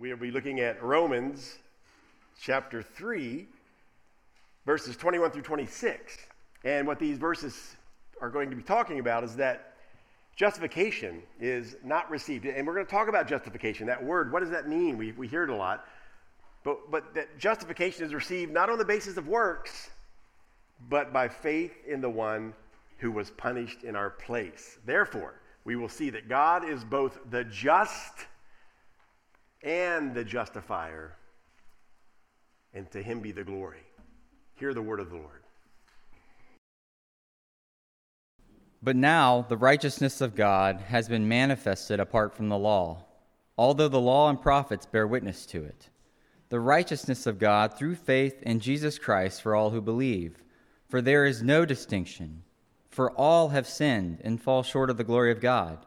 We'll be looking at Romans chapter 3, verses 21 through 26. And what these verses are going to be talking about is that justification is not received. And we're going to talk about justification. That word, what does that mean? We, we hear it a lot. But, but that justification is received not on the basis of works, but by faith in the one who was punished in our place. Therefore, we will see that God is both the just and the justifier, and to him be the glory. Hear the word of the Lord. But now the righteousness of God has been manifested apart from the law, although the law and prophets bear witness to it. The righteousness of God through faith in Jesus Christ for all who believe. For there is no distinction, for all have sinned and fall short of the glory of God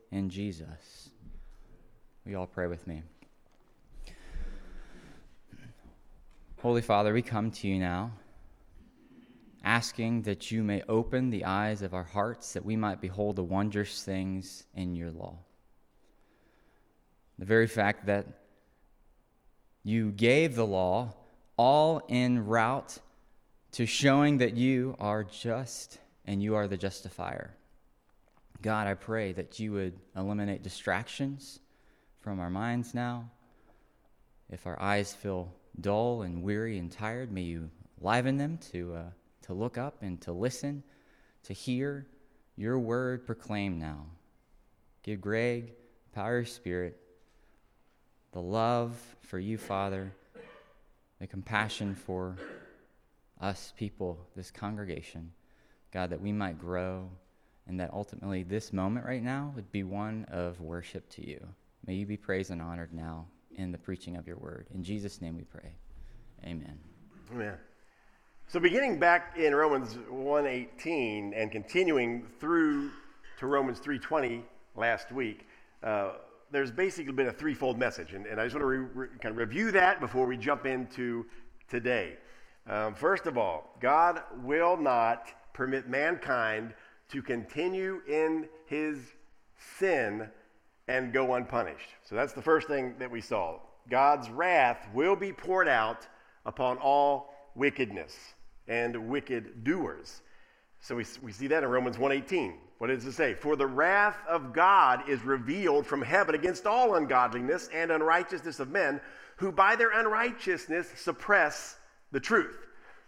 in Jesus. We all pray with me? Holy Father, we come to you now, asking that you may open the eyes of our hearts that we might behold the wondrous things in your law. The very fact that you gave the law all en route to showing that you are just and you are the justifier. God, I pray that you would eliminate distractions from our minds now. If our eyes feel dull and weary and tired, may you liven them to, uh, to look up and to listen, to hear your word proclaimed now. Give Greg, power of spirit, the love for you, Father, the compassion for us people, this congregation. God, that we might grow and that ultimately this moment right now would be one of worship to you. May you be praised and honored now in the preaching of your word. In Jesus' name we pray. Amen. Amen. So beginning back in Romans 1:18 and continuing through to Romans 3:20 last week, uh, there's basically been a threefold message, and, and I just want to re- re- kind of review that before we jump into today. Um, first of all, God will not permit mankind to continue in his sin and go unpunished. So that's the first thing that we saw. God's wrath will be poured out upon all wickedness and wicked doers. So we, we see that in Romans 1:18. What does it say? For the wrath of God is revealed from heaven against all ungodliness and unrighteousness of men who by their unrighteousness suppress the truth.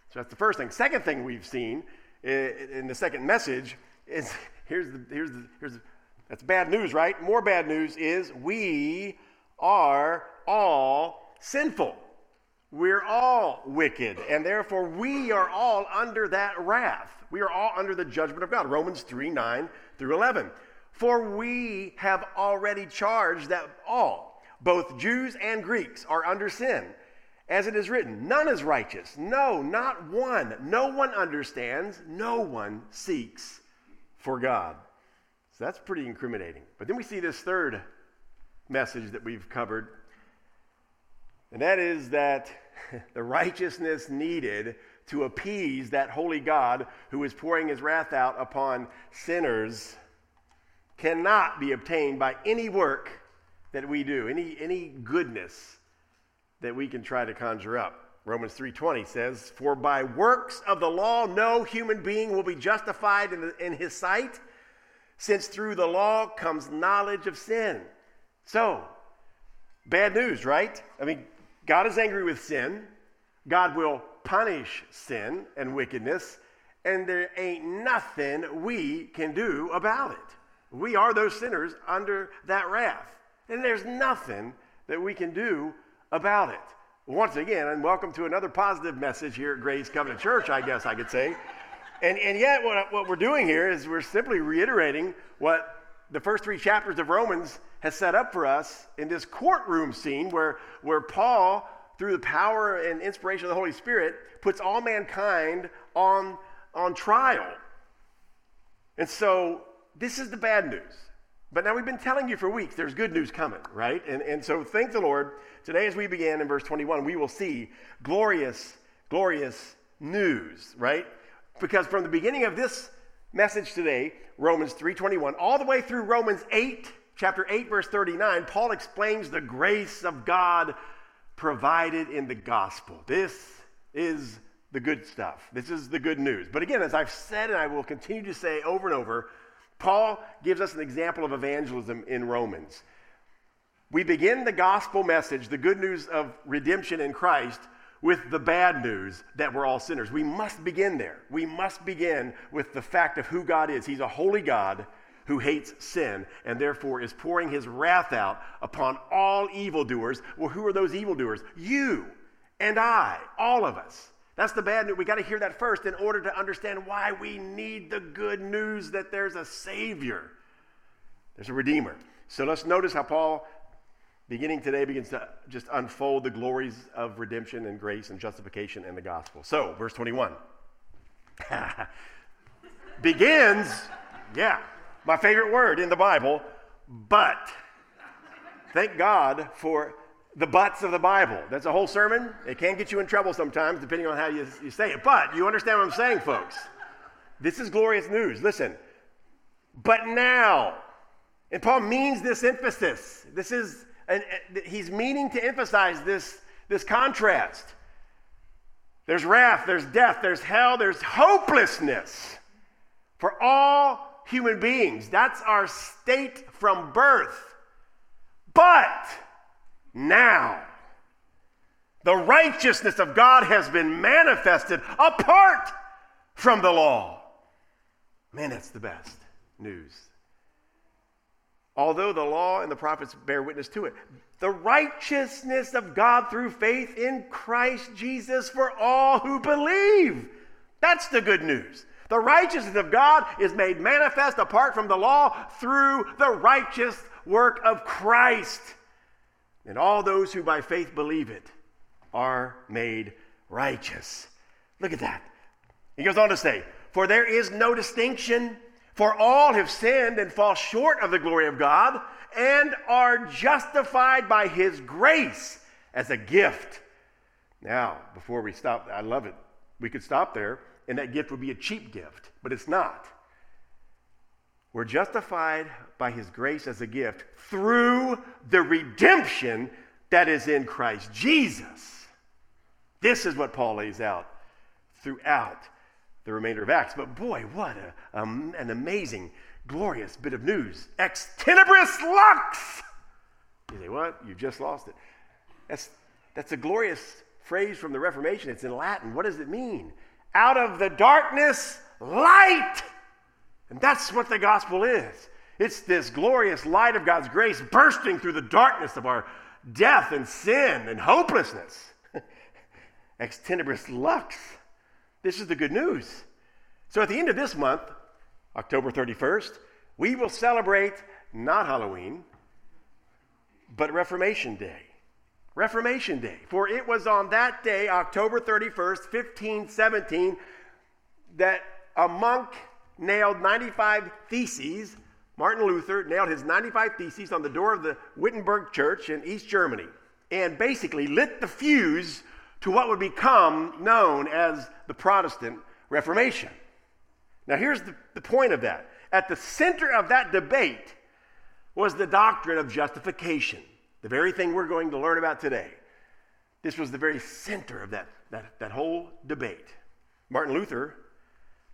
So that's the first thing. Second thing we've seen eh, in the second message is here's the, here's the, here's the, that's bad news, right? More bad news is we are all sinful. We're all wicked, and therefore we are all under that wrath. We are all under the judgment of God. Romans 3 9 through 11. For we have already charged that all, both Jews and Greeks, are under sin. As it is written, none is righteous. No, not one. No one understands. No one seeks for God. So that's pretty incriminating. But then we see this third message that we've covered, and that is that the righteousness needed to appease that holy God who is pouring his wrath out upon sinners cannot be obtained by any work that we do, any, any goodness that we can try to conjure up. Romans 3:20 says, "For by works of the law no human being will be justified in, the, in his sight, since through the law comes knowledge of sin." So, bad news, right? I mean, God is angry with sin. God will punish sin and wickedness, and there ain't nothing we can do about it. We are those sinners under that wrath, and there's nothing that we can do about it once again, and welcome to another positive message here at Grace Covenant Church, I guess I could say. And, and yet, what, what we're doing here is we're simply reiterating what the first three chapters of Romans has set up for us in this courtroom scene where, where Paul, through the power and inspiration of the Holy Spirit, puts all mankind on, on trial. And so this is the bad news. But now we've been telling you for weeks there's good news coming, right? And, and so thank the Lord. Today, as we begin in verse 21, we will see glorious, glorious news, right? Because from the beginning of this message today, Romans 3:21, all the way through Romans 8 chapter 8, verse 39, Paul explains the grace of God provided in the gospel. This is the good stuff. This is the good news. But again, as I've said and I will continue to say over and over, Paul gives us an example of evangelism in Romans. We begin the gospel message, the good news of redemption in Christ, with the bad news that we're all sinners. We must begin there. We must begin with the fact of who God is. He's a holy God who hates sin and therefore is pouring his wrath out upon all evildoers. Well, who are those evildoers? You and I, all of us. That's the bad news. We got to hear that first in order to understand why we need the good news that there's a Savior, there's a Redeemer. So let's notice how Paul, beginning today, begins to just unfold the glories of redemption and grace and justification and the gospel. So, verse 21 begins, yeah, my favorite word in the Bible, but. Thank God for the buts of the Bible. That's a whole sermon. It can get you in trouble sometimes, depending on how you, you say it. But you understand what I'm saying, folks. This is glorious news. Listen. But now, and Paul means this emphasis. This is, and he's meaning to emphasize this, this contrast. There's wrath, there's death, there's hell, there's hopelessness for all human beings. That's our state from birth. But now, the righteousness of God has been manifested apart from the law. Man, that's the best news. Although the law and the prophets bear witness to it, the righteousness of God through faith in Christ Jesus for all who believe. That's the good news. The righteousness of God is made manifest apart from the law through the righteous work of Christ. And all those who by faith believe it are made righteous. Look at that. He goes on to say, For there is no distinction, for all have sinned and fall short of the glory of God, and are justified by his grace as a gift. Now, before we stop, I love it. We could stop there and that gift would be a cheap gift, but it's not. We're justified by his grace as a gift through the redemption that is in Christ Jesus. This is what Paul lays out throughout the remainder of Acts. But boy, what a, um, an amazing, glorious bit of news. Ex tenebris lux! You say, what? You've just lost it. That's, that's a glorious phrase from the Reformation. It's in Latin. What does it mean? out of the darkness, light. And that's what the gospel is. It's this glorious light of God's grace bursting through the darkness of our death and sin and hopelessness. Ex tenebris lux. This is the good news. So at the end of this month, October 31st, we will celebrate not Halloween, but Reformation Day. Reformation Day. For it was on that day, October 31st, 1517, that a monk nailed 95 theses. Martin Luther nailed his 95 theses on the door of the Wittenberg Church in East Germany and basically lit the fuse to what would become known as the Protestant Reformation. Now, here's the, the point of that. At the center of that debate was the doctrine of justification. The very thing we're going to learn about today. This was the very center of that, that, that whole debate. Martin Luther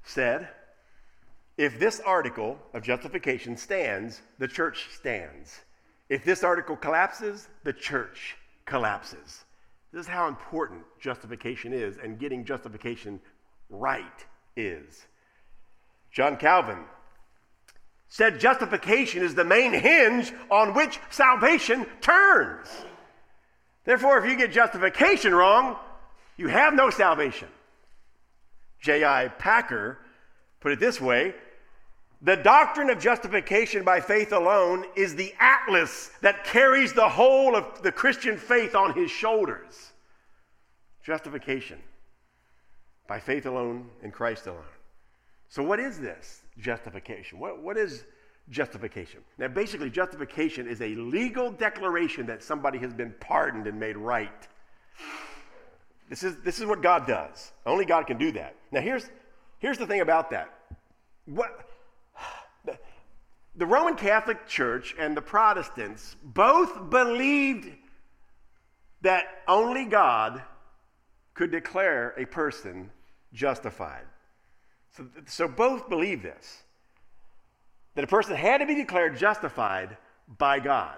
said, if this article of justification stands, the church stands. If this article collapses, the church collapses. This is how important justification is and getting justification right is. John Calvin said justification is the main hinge on which salvation turns. Therefore, if you get justification wrong, you have no salvation. J.I. Packer put it this way The doctrine of justification by faith alone is the atlas that carries the whole of the Christian faith on his shoulders. Justification by faith alone in Christ alone. So, what is this justification? What, what is justification? Now, basically, justification is a legal declaration that somebody has been pardoned and made right. This is, this is what God does. Only God can do that. Now, here's, here's the thing about that. What, the Roman Catholic Church and the Protestants both believed that only God could declare a person justified. So, so both believe this that a person had to be declared justified by God.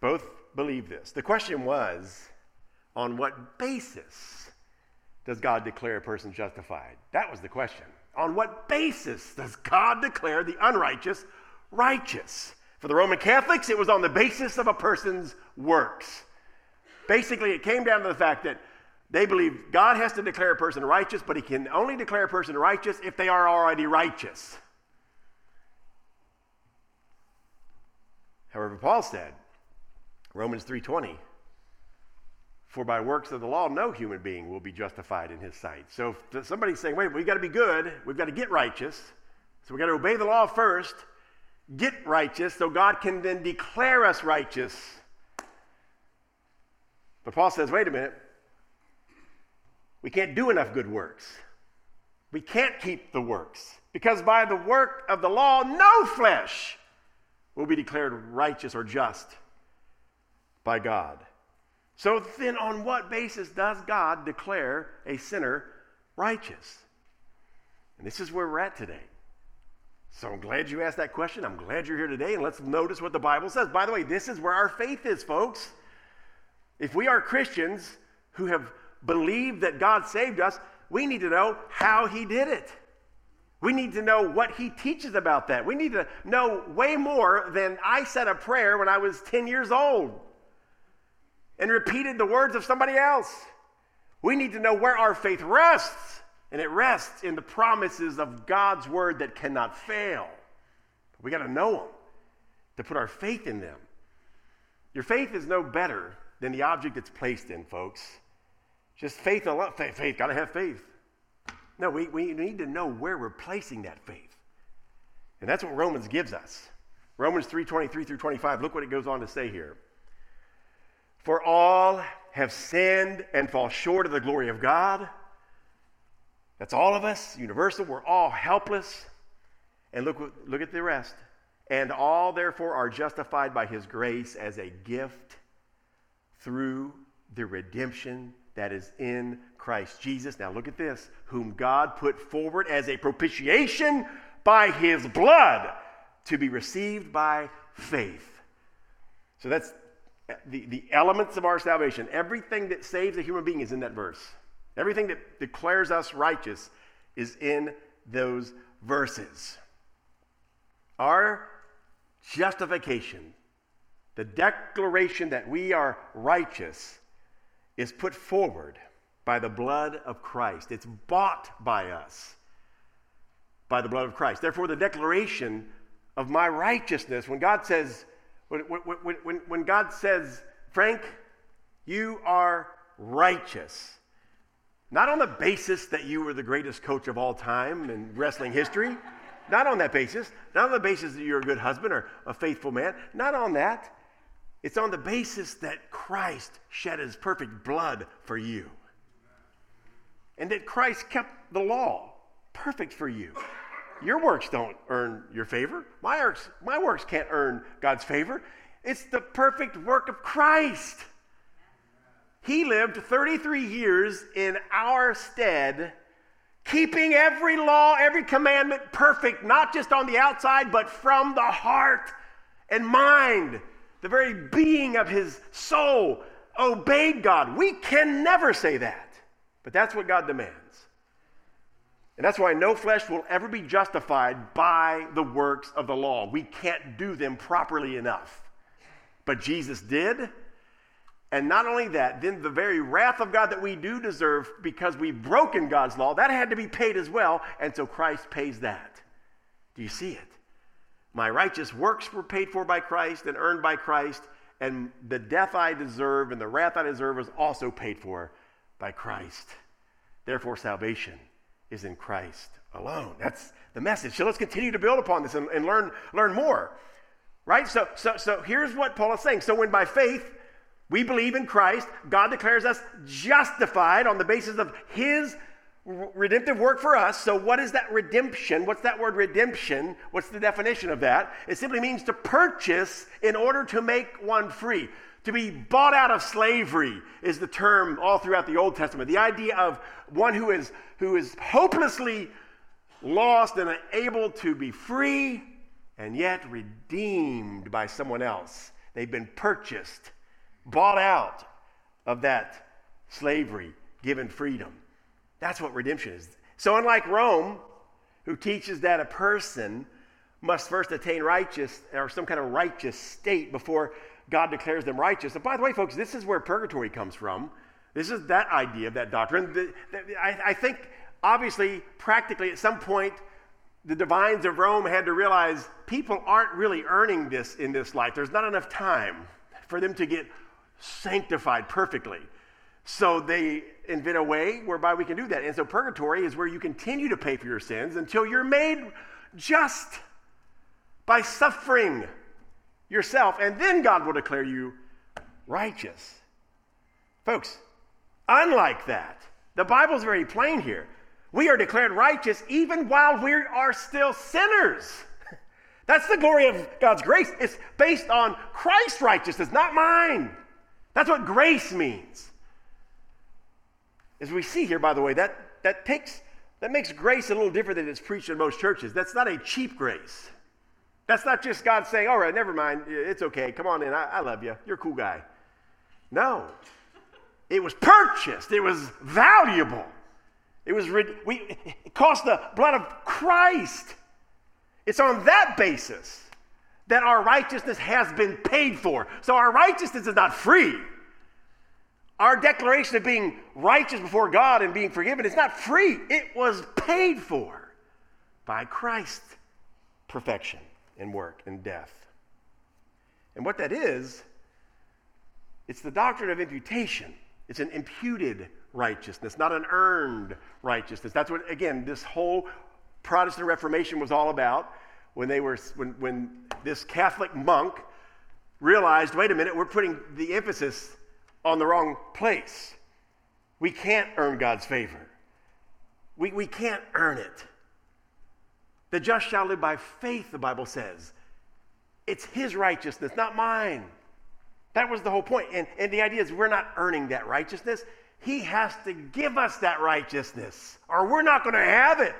Both believe this. The question was on what basis does God declare a person justified? That was the question. On what basis does God declare the unrighteous righteous? For the Roman Catholics, it was on the basis of a person's works. Basically, it came down to the fact that they believe God has to declare a person righteous, but he can only declare a person righteous if they are already righteous. However, Paul said, Romans 3:20, for by works of the law no human being will be justified in his sight. So if somebody's saying, wait, we've got to be good, we've got to get righteous, so we've got to obey the law first, get righteous, so God can then declare us righteous. But Paul says, wait a minute, we can't do enough good works. We can't keep the works because by the work of the law, no flesh will be declared righteous or just by God. So then, on what basis does God declare a sinner righteous? And this is where we're at today. So I'm glad you asked that question. I'm glad you're here today. And let's notice what the Bible says. By the way, this is where our faith is, folks. If we are Christians who have believed that God saved us, we need to know how He did it. We need to know what He teaches about that. We need to know way more than I said a prayer when I was 10 years old and repeated the words of somebody else. We need to know where our faith rests, and it rests in the promises of God's word that cannot fail. We got to know them to put our faith in them. Your faith is no better than the object it's placed in, folks. Just faith alone. Faith, faith got to have faith. No, we, we need to know where we're placing that faith. And that's what Romans gives us. Romans 3 23 through 25. Look what it goes on to say here. For all have sinned and fall short of the glory of God. That's all of us, universal. We're all helpless. And look, look at the rest. And all, therefore, are justified by his grace as a gift through the redemption that is in Christ Jesus. Now look at this, whom God put forward as a propitiation by his blood to be received by faith. So that's the, the elements of our salvation. Everything that saves a human being is in that verse. Everything that declares us righteous is in those verses. Our justification, the declaration that we are righteous, is put forward by the blood of Christ. It's bought by us by the blood of Christ. Therefore, the declaration of my righteousness, when God says, when, when, when, when God says, Frank, you are righteous, not on the basis that you were the greatest coach of all time in wrestling history, not on that basis, not on the basis that you're a good husband or a faithful man, not on that. It's on the basis that Christ shed his perfect blood for you. And that Christ kept the law perfect for you. Your works don't earn your favor. My works, my works can't earn God's favor. It's the perfect work of Christ. He lived 33 years in our stead, keeping every law, every commandment perfect, not just on the outside, but from the heart and mind the very being of his soul, obeyed God. We can never say that, but that's what God demands. And that's why no flesh will ever be justified by the works of the law. We can't do them properly enough. But Jesus did. And not only that, then the very wrath of God that we do deserve because we've broken God's law, that had to be paid as well. And so Christ pays that. Do you see it? My righteous works were paid for by Christ and earned by Christ, and the death I deserve and the wrath I deserve is also paid for by Christ. Therefore, salvation is in Christ alone. That's the message. So let's continue to build upon this and, and learn, learn more. Right? So, so, so here's what Paul is saying. So when by faith we believe in Christ, God declares us justified on the basis of his redemptive work for us. So, what is that redemption? What's that word redemption? What's the definition of that? It simply means to purchase in order to make one free. To be bought out of slavery is the term all throughout the Old Testament. The idea of one who is, who is hopelessly lost and unable to be free and yet redeemed by someone else. They've been purchased, bought out of that slavery, given freedom. That's what redemption is. So, unlike Rome, who teaches that a person must first attain righteous or some kind of righteous state before God declares them righteous. And by the way, folks, this is where purgatory comes from. This is that idea of that doctrine. I think, obviously, practically, at some point, the divines of Rome had to realize people aren't really earning this in this life. There's not enough time for them to get sanctified perfectly. So they invent a way whereby we can do that. And so purgatory is where you continue to pay for your sins until you're made just by suffering yourself. And then God will declare you righteous. Folks, unlike that, the Bible's very plain here. We are declared righteous even while we are still sinners. That's the glory of God's grace. It's based on Christ's righteousness, not mine. That's what grace means. As we see here, by the way, that, that takes that makes grace a little different than it's preached in most churches. That's not a cheap grace. That's not just God saying, all right, never mind, it's okay, come on in, I, I love you, you're a cool guy. No. It was purchased, it was valuable. It was we, it cost the blood of Christ. It's on that basis that our righteousness has been paid for. So our righteousness is not free. Our declaration of being righteous before God and being forgiven is not free, it was paid for by Christ's perfection and work and death. And what that is, it's the doctrine of imputation. It's an imputed righteousness, not an earned righteousness. That's what, again, this whole Protestant Reformation was all about when they were when, when this Catholic monk realized, wait a minute, we're putting the emphasis on the wrong place. We can't earn God's favor. We, we can't earn it. The just shall live by faith, the Bible says. It's his righteousness, not mine. That was the whole point. And, and the idea is we're not earning that righteousness. He has to give us that righteousness, or we're not going to have it.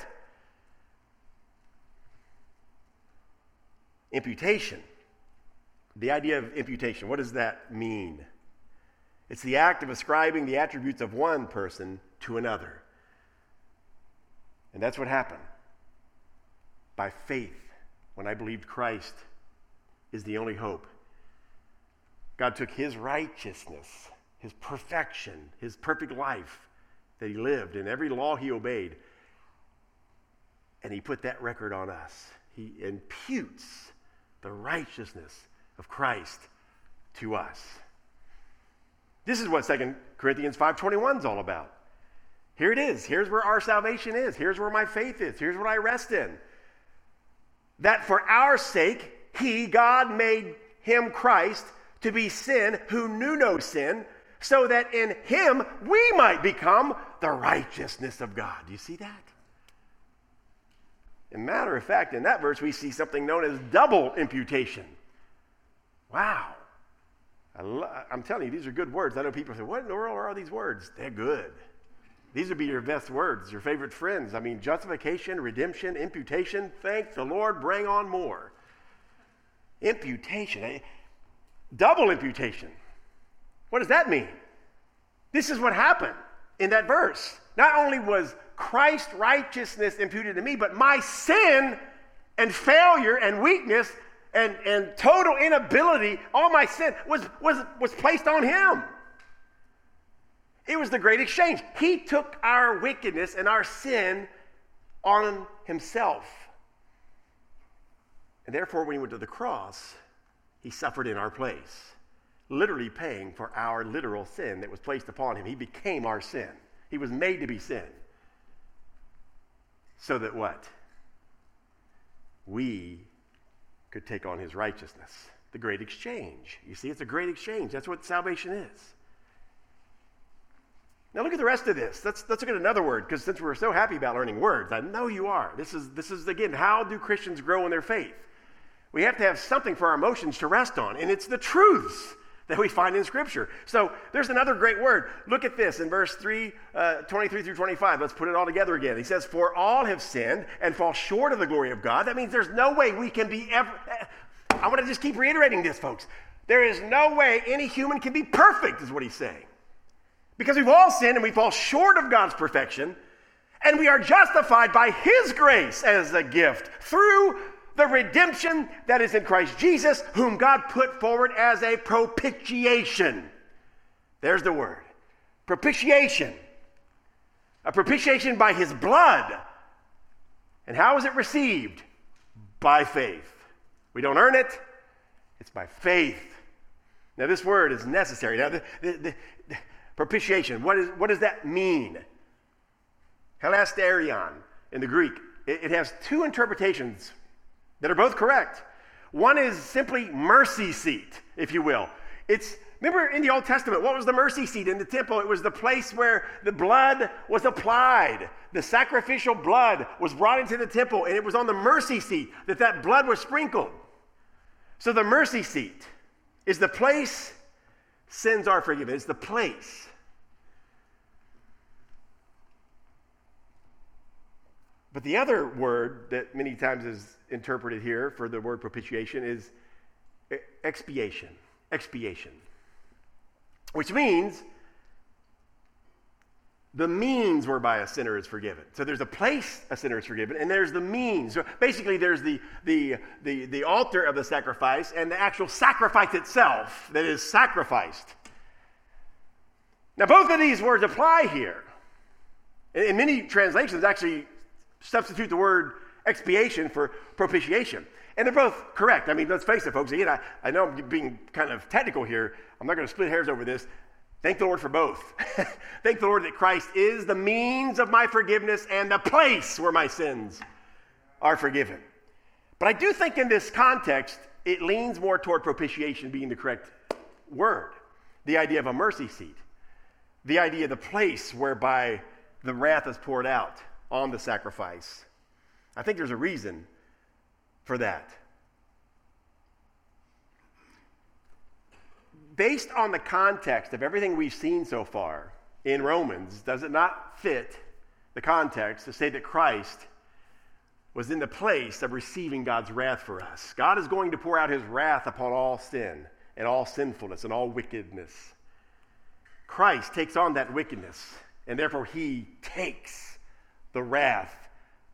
Imputation. The idea of imputation, what does that mean? It's the act of ascribing the attributes of one person to another. And that's what happened. By faith, when I believed Christ is the only hope, God took his righteousness, his perfection, his perfect life that he lived, and every law he obeyed, and he put that record on us. He imputes the righteousness of Christ to us. This is what 2 Corinthians 5.21 is all about. Here it is. Here's where our salvation is. Here's where my faith is. Here's what I rest in. That for our sake, he, God, made him, Christ, to be sin who knew no sin, so that in him we might become the righteousness of God. Do you see that? In matter of fact, in that verse, we see something known as double imputation. Wow. I am telling you, these are good words. I know people say, What in the world are all these words? They're good. These would be your best words, your favorite friends. I mean, justification, redemption, imputation. Thank the Lord, bring on more. Imputation, eh? double imputation. What does that mean? This is what happened in that verse. Not only was Christ's righteousness imputed to me, but my sin and failure and weakness and, and total inability, all my sin was, was, was placed on him. It was the great exchange. He took our wickedness and our sin on himself. And therefore, when he went to the cross, he suffered in our place, literally paying for our literal sin that was placed upon him. He became our sin. He was made to be sin. So that what? We could take on his righteousness. The great exchange. You see, it's a great exchange. That's what salvation is. Now look at the rest of this. Let's, let's look at another word, because since we're so happy about learning words, I know you are. This is, this is, again, how do Christians grow in their faith? We have to have something for our emotions to rest on, and it's the truths that we find in Scripture. So there's another great word. Look at this in verse 3, uh, 23 through 25. Let's put it all together again. He says, For all have sinned and fall short of the glory of God. That means there's no way we can be ever. I want to just keep reiterating this, folks. There is no way any human can be perfect, is what he's saying. Because we've all sinned and we fall short of God's perfection, and we are justified by His grace as a gift through the redemption that is in Christ Jesus, whom God put forward as a propitiation. There's the word propitiation. A propitiation by His blood. And how is it received? By faith. We don't earn it, it's by faith. Now, this word is necessary. Now, the, the, the, Propitiation. What, is, what does that mean? Hilasterion in the Greek. It, it has two interpretations that are both correct. One is simply mercy seat, if you will. It's remember in the Old Testament, what was the mercy seat in the temple? It was the place where the blood was applied. The sacrificial blood was brought into the temple, and it was on the mercy seat that that blood was sprinkled. So the mercy seat is the place sins are forgiven. It's the place. But the other word that many times is interpreted here for the word propitiation is expiation. Expiation. Which means the means whereby a sinner is forgiven. So there's a place a sinner is forgiven, and there's the means. So basically, there's the, the, the, the altar of the sacrifice and the actual sacrifice itself that is sacrificed. Now, both of these words apply here. In, in many translations, actually, substitute the word expiation for propitiation. And they're both correct. I mean, let's face it, folks. Again, I, I know I'm being kind of technical here. I'm not going to split hairs over this. Thank the Lord for both. Thank the Lord that Christ is the means of my forgiveness and the place where my sins are forgiven. But I do think in this context, it leans more toward propitiation being the correct word. The idea of a mercy seat, the idea of the place whereby the wrath is poured out on the sacrifice. I think there's a reason for that. Based on the context of everything we've seen so far in Romans, does it not fit the context to say that Christ was in the place of receiving God's wrath for us? God is going to pour out his wrath upon all sin and all sinfulness and all wickedness. Christ takes on that wickedness, and therefore he takes the wrath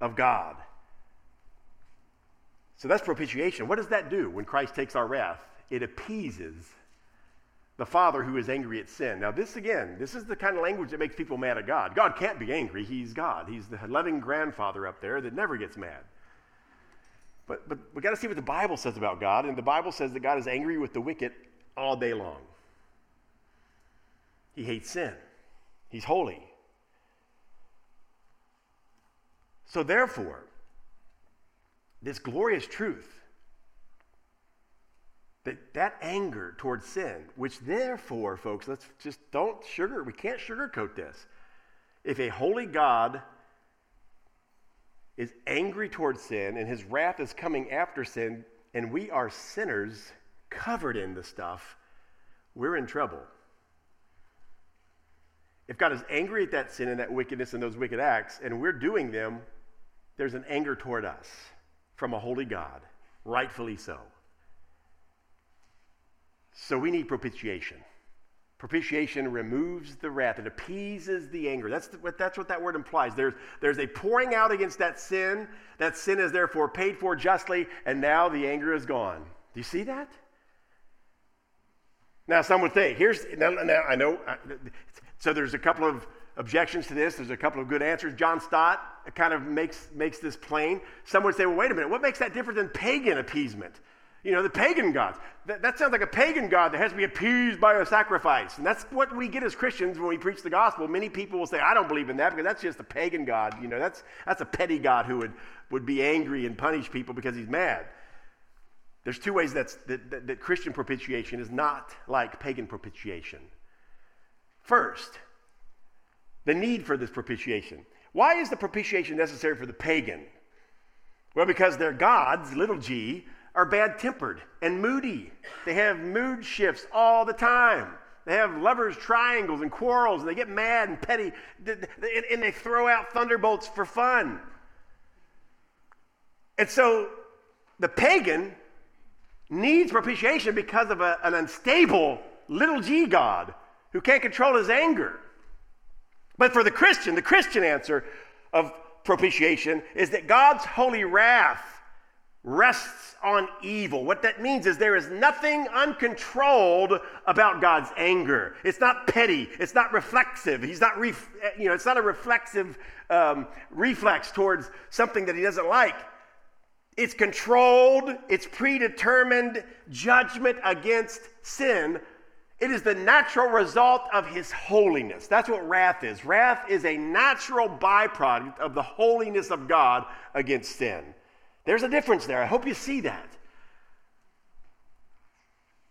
of God. So that's propitiation. What does that do when Christ takes our wrath? It appeases the Father who is angry at sin. Now, this again, this is the kind of language that makes people mad at God. God can't be angry. He's God. He's the loving grandfather up there that never gets mad. But, but we got to see what the Bible says about God. And the Bible says that God is angry with the wicked all day long. He hates sin, He's holy. So, therefore, this glorious truth that that anger towards sin, which therefore, folks, let's just don't sugar, we can't sugarcoat this. If a holy God is angry towards sin and his wrath is coming after sin, and we are sinners covered in the stuff, we're in trouble. If God is angry at that sin and that wickedness and those wicked acts, and we're doing them, there's an anger toward us from a holy God, rightfully so. So we need propitiation. Propitiation removes the wrath, it appeases the anger. That's, the, that's what that word implies. There's, there's a pouring out against that sin. That sin is therefore paid for justly, and now the anger is gone. Do you see that? Now, some would think, here's, now, now I know, so there's a couple of objections to this. There's a couple of good answers. John Stott kind of makes, makes this plain. Some would say, well, wait a minute, what makes that different than pagan appeasement? You know, the pagan gods. That, that, sounds like a pagan God that has to be appeased by a sacrifice. And that's what we get as Christians when we preach the gospel. Many people will say, I don't believe in that because that's just a pagan God. You know, that's, that's a petty God who would, would be angry and punish people because he's mad. There's two ways that, that, that Christian propitiation is not like pagan propitiation. First, the need for this propitiation. Why is the propitiation necessary for the pagan? Well, because their gods, little g, are bad tempered and moody. They have mood shifts all the time. They have lovers' triangles and quarrels, and they get mad and petty, and they throw out thunderbolts for fun. And so the pagan needs propitiation because of a, an unstable little g God who can't control his anger. But for the Christian, the Christian answer of propitiation is that God's holy wrath rests on evil. What that means is there is nothing uncontrolled about God's anger. It's not petty. It's not reflexive. He's not, ref, you know, it's not a reflexive um, reflex towards something that he doesn't like. It's controlled. It's predetermined judgment against sin. It is the natural result of his holiness. That's what wrath is. Wrath is a natural byproduct of the holiness of God against sin. There's a difference there. I hope you see that.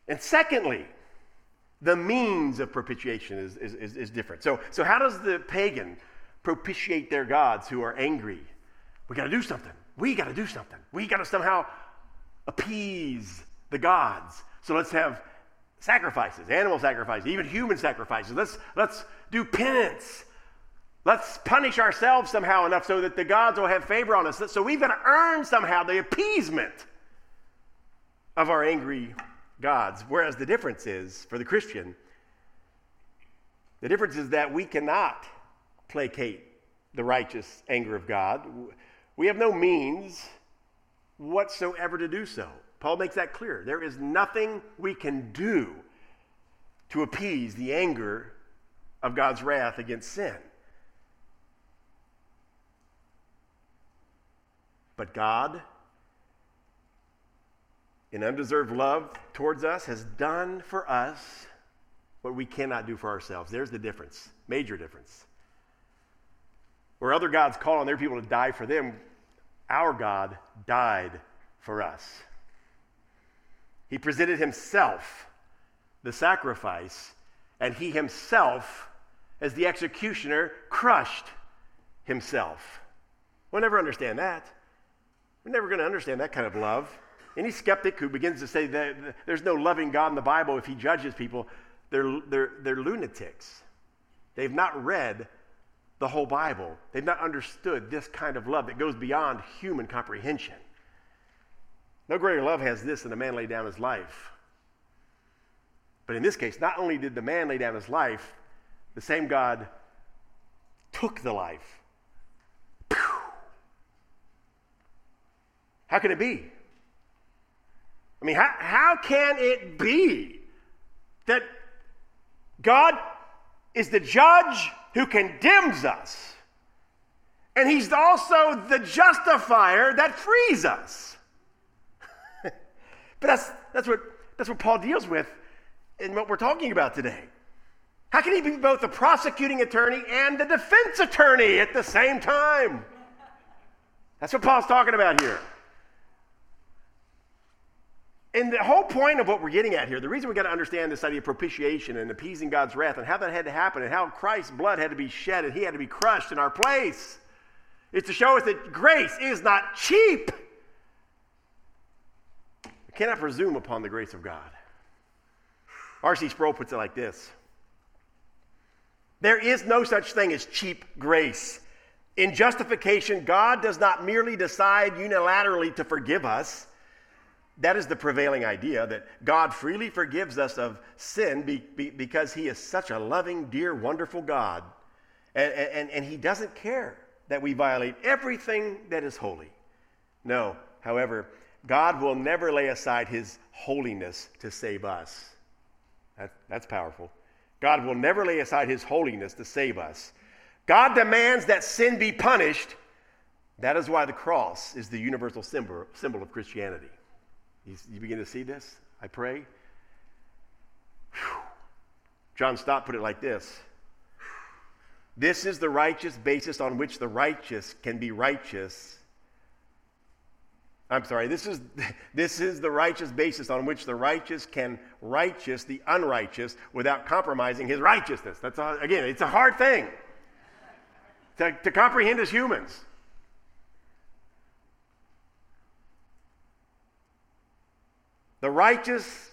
And secondly, the means of propitiation is, is, is, is, different. So, so, how does the pagan propitiate their gods who are angry? We got to do something. We got to do something. We got to somehow appease the gods. So let's have sacrifices, animal sacrifices, even human sacrifices. Let's, let's do penance. Let's punish ourselves somehow enough so that the gods will have favor on us. So we've got to earn somehow the appeasement of our angry gods. Whereas the difference is, for the Christian, the difference is that we cannot placate the righteous anger of God. We have no means whatsoever to do so. Paul makes that clear. There is nothing we can do to appease the anger of God's wrath against sin. But God, in undeserved love towards us, has done for us what we cannot do for ourselves. There's the difference, major difference. Where other gods call on their people to die for them, our God died for us. He presented himself, the sacrifice, and he himself, as the executioner, crushed himself. We'll never understand that. We're never going to understand that kind of love. Any skeptic who begins to say that there's no loving God in the Bible if he judges people, they're, they're, they're lunatics. They've not read the whole Bible. They've not understood this kind of love that goes beyond human comprehension. No greater love has this than a man lay down his life. But in this case, not only did the man lay down his life, the same God took the life How can it be? I mean, how, how can it be that God is the judge who condemns us, and He's also the justifier that frees us? But that's, that's, what, that's what Paul deals with in what we're talking about today. How can he be both the prosecuting attorney and the defense attorney at the same time? That's what Paul's talking about here. And the whole point of what we're getting at here, the reason we got to understand this idea of propitiation and appeasing God's wrath and how that had to happen and how Christ's blood had to be shed and he had to be crushed in our place is to show us that grace is not cheap. We cannot presume upon the grace of God. R.C. Sproul puts it like this There is no such thing as cheap grace. In justification, God does not merely decide unilaterally to forgive us. That is the prevailing idea that God freely forgives us of sin be, be, because He is such a loving, dear, wonderful God. And, and, and He doesn't care that we violate everything that is holy. No, however, God will never lay aside His holiness to save us. That, that's powerful. God will never lay aside His holiness to save us. God demands that sin be punished. That is why the cross is the universal symbol, symbol of Christianity. You, you begin to see this? I pray. Whew. John Stott put it like this This is the righteous basis on which the righteous can be righteous. I'm sorry, this is, this is the righteous basis on which the righteous can righteous the unrighteous without compromising his righteousness. That's a, again, it's a hard thing to, to comprehend as humans. The righteous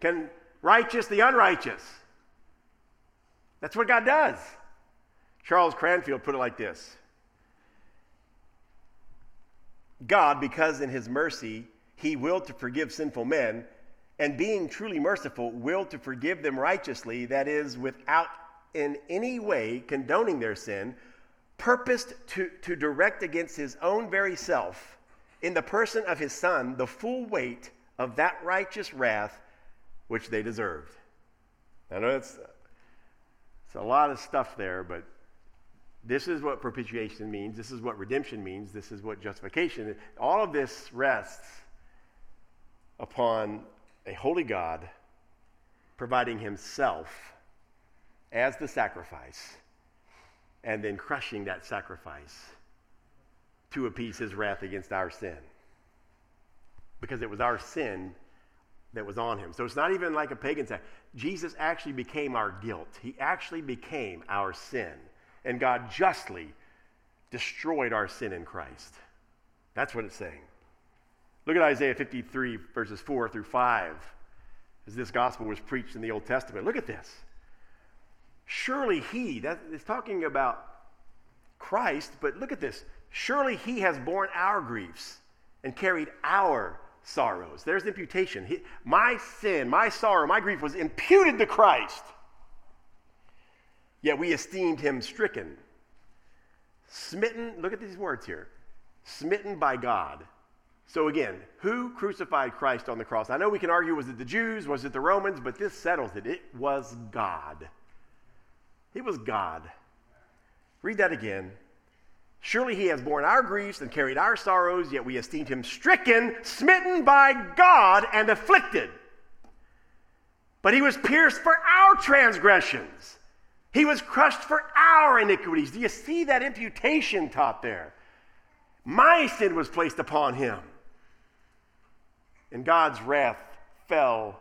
can righteous the unrighteous. That's what God does. Charles Cranfield put it like this God, because in his mercy he willed to forgive sinful men, and being truly merciful, willed to forgive them righteously, that is, without in any way condoning their sin, purposed to, to direct against his own very self, in the person of his Son, the full weight of that righteous wrath which they deserved. I know it's, it's a lot of stuff there, but this is what propitiation means. This is what redemption means. This is what justification. All of this rests upon a holy God providing himself as the sacrifice and then crushing that sacrifice to appease his wrath against our sin. Because it was our sin that was on him. So it's not even like a pagan sacrifice. Jesus actually became our guilt, he actually became our sin and God justly destroyed our sin in Christ. That's what it's saying. Look at Isaiah 53, verses 4 through 5, as this gospel was preached in the Old Testament. Look at this. Surely he, that is talking about Christ, but look at this. Surely he has borne our griefs and carried our sorrows. There's the imputation. He, my sin, my sorrow, my grief was imputed to Christ. Yet we esteemed him stricken, smitten. Look at these words here smitten by God. So again, who crucified Christ on the cross? I know we can argue was it the Jews, was it the Romans, but this settles it. It was God. It was God. Read that again. Surely he has borne our griefs and carried our sorrows, yet we esteemed him stricken, smitten by God, and afflicted. But he was pierced for our transgressions. He was crushed for our iniquities. Do you see that imputation taught there? My sin was placed upon him. And God's wrath fell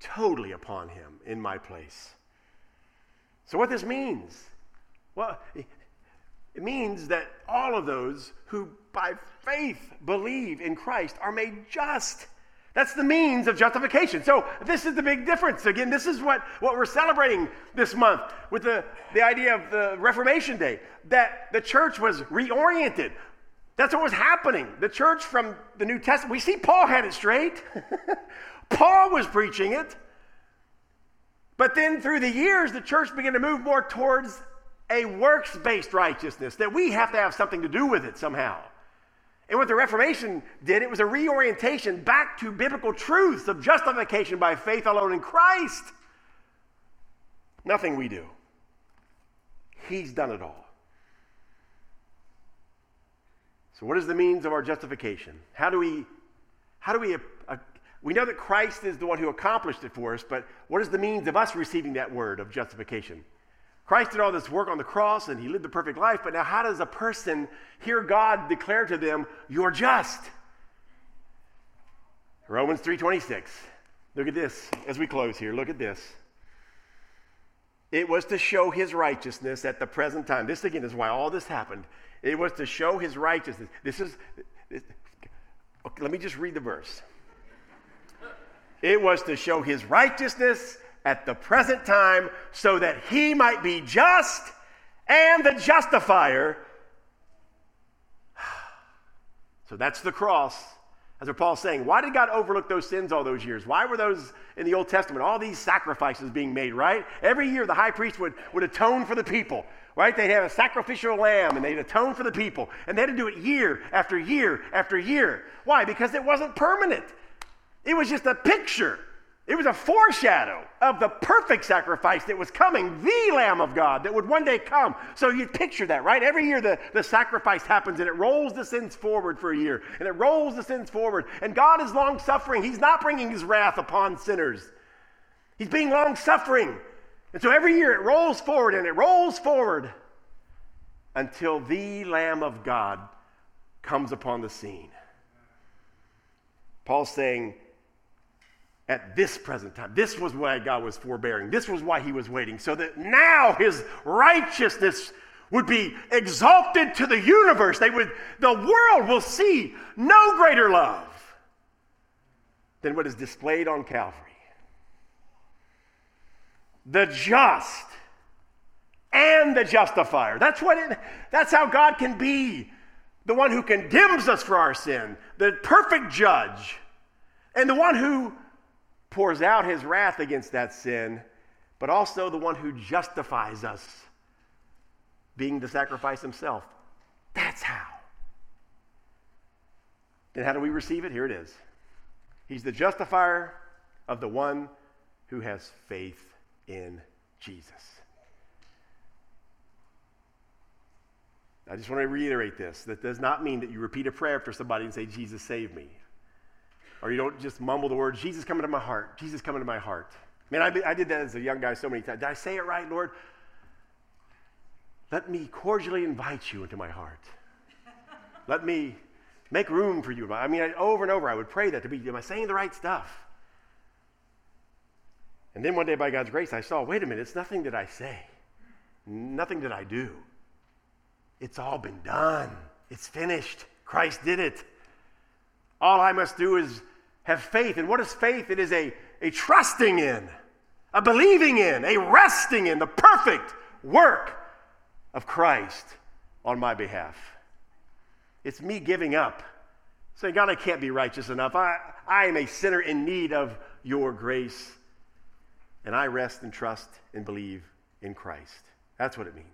totally upon him in my place. So, what this means? Well, it means that all of those who by faith believe in Christ are made just that's the means of justification. So, this is the big difference. Again, this is what, what we're celebrating this month with the, the idea of the Reformation Day that the church was reoriented. That's what was happening. The church from the New Testament, we see Paul had it straight. Paul was preaching it. But then through the years, the church began to move more towards a works based righteousness, that we have to have something to do with it somehow. And what the Reformation did, it was a reorientation back to biblical truths of justification by faith alone in Christ. Nothing we do. He's done it all. So, what is the means of our justification? How do we, how do we, uh, we know that Christ is the one who accomplished it for us, but what is the means of us receiving that word of justification? Christ did all this work on the cross and he lived the perfect life, but now how does a person hear God declare to them, "You're just"? Romans 3:26. Look at this as we close here. Look at this. It was to show his righteousness at the present time. This again is why all this happened. It was to show his righteousness. This is this, okay, let me just read the verse. It was to show his righteousness at the present time so that he might be just and the justifier. So that's the cross. That's what Paul's saying. Why did God overlook those sins all those years? Why were those in the Old Testament? All these sacrifices being made, right? Every year the high priest would, would atone for the people, right? They'd have a sacrificial lamb and they'd atone for the people. And they had to do it year after year after year. Why? Because it wasn't permanent, it was just a picture It was a foreshadow of the perfect sacrifice that was coming, the Lamb of God that would one day come. So you picture that, right? Every year the, the sacrifice happens and it rolls the sins forward for a year and it rolls the sins forward. And God is long suffering. He's not bringing his wrath upon sinners, He's being long suffering. And so every year it rolls forward and it rolls forward until the Lamb of God comes upon the scene. Paul's saying, at this present time. This was why God was forbearing. This was why he was waiting, so that now his righteousness would be exalted to the universe. They would, the world will see no greater love than what is displayed on Calvary. The just and the justifier. That's what it, that's how God can be. The one who condemns us for our sin, the perfect judge, and the one who pours out his wrath against that sin, but also the one who justifies us, being the sacrifice himself. That's how. Then how do we receive it? Here it is. He's the justifier of the one who has faith in Jesus. I just want to reiterate this. That does not mean that you repeat a prayer after somebody and say, Jesus, save me. Or you don't just mumble the words, Jesus, come into my heart. Jesus, come into my heart. Man, I, I did that as a young guy so many times. Did I say it right, Lord? Let me cordially invite you into my heart. Let me make room for you. I mean, I, over and over, I would pray that to be, am I saying the right stuff? And then one day, by God's grace, I saw, wait a minute, it's nothing that I say, nothing that I do. It's all been done. It's finished. Christ did it. All I must do is have faith. And what is faith? It is a, a trusting in, a believing in, a resting in the perfect work of Christ on my behalf. It's me giving up, saying, God, I can't be righteous enough. I, I am a sinner in need of your grace. And I rest and trust and believe in Christ. That's what it means.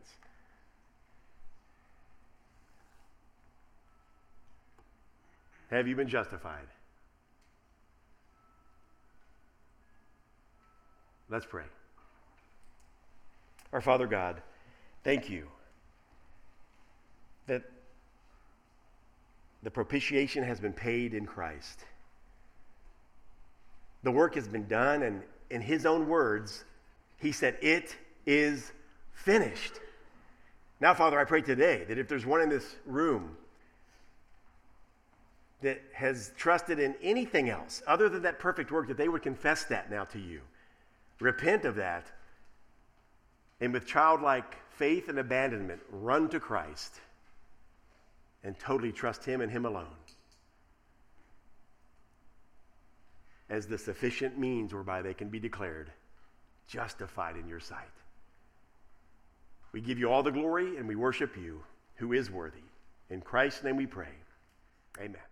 Have you been justified? Let's pray. Our Father God, thank you that the propitiation has been paid in Christ. The work has been done, and in His own words, He said, It is finished. Now, Father, I pray today that if there's one in this room that has trusted in anything else other than that perfect work, that they would confess that now to you. Repent of that. And with childlike faith and abandonment, run to Christ and totally trust Him and Him alone as the sufficient means whereby they can be declared justified in your sight. We give you all the glory and we worship you, who is worthy. In Christ's name we pray. Amen.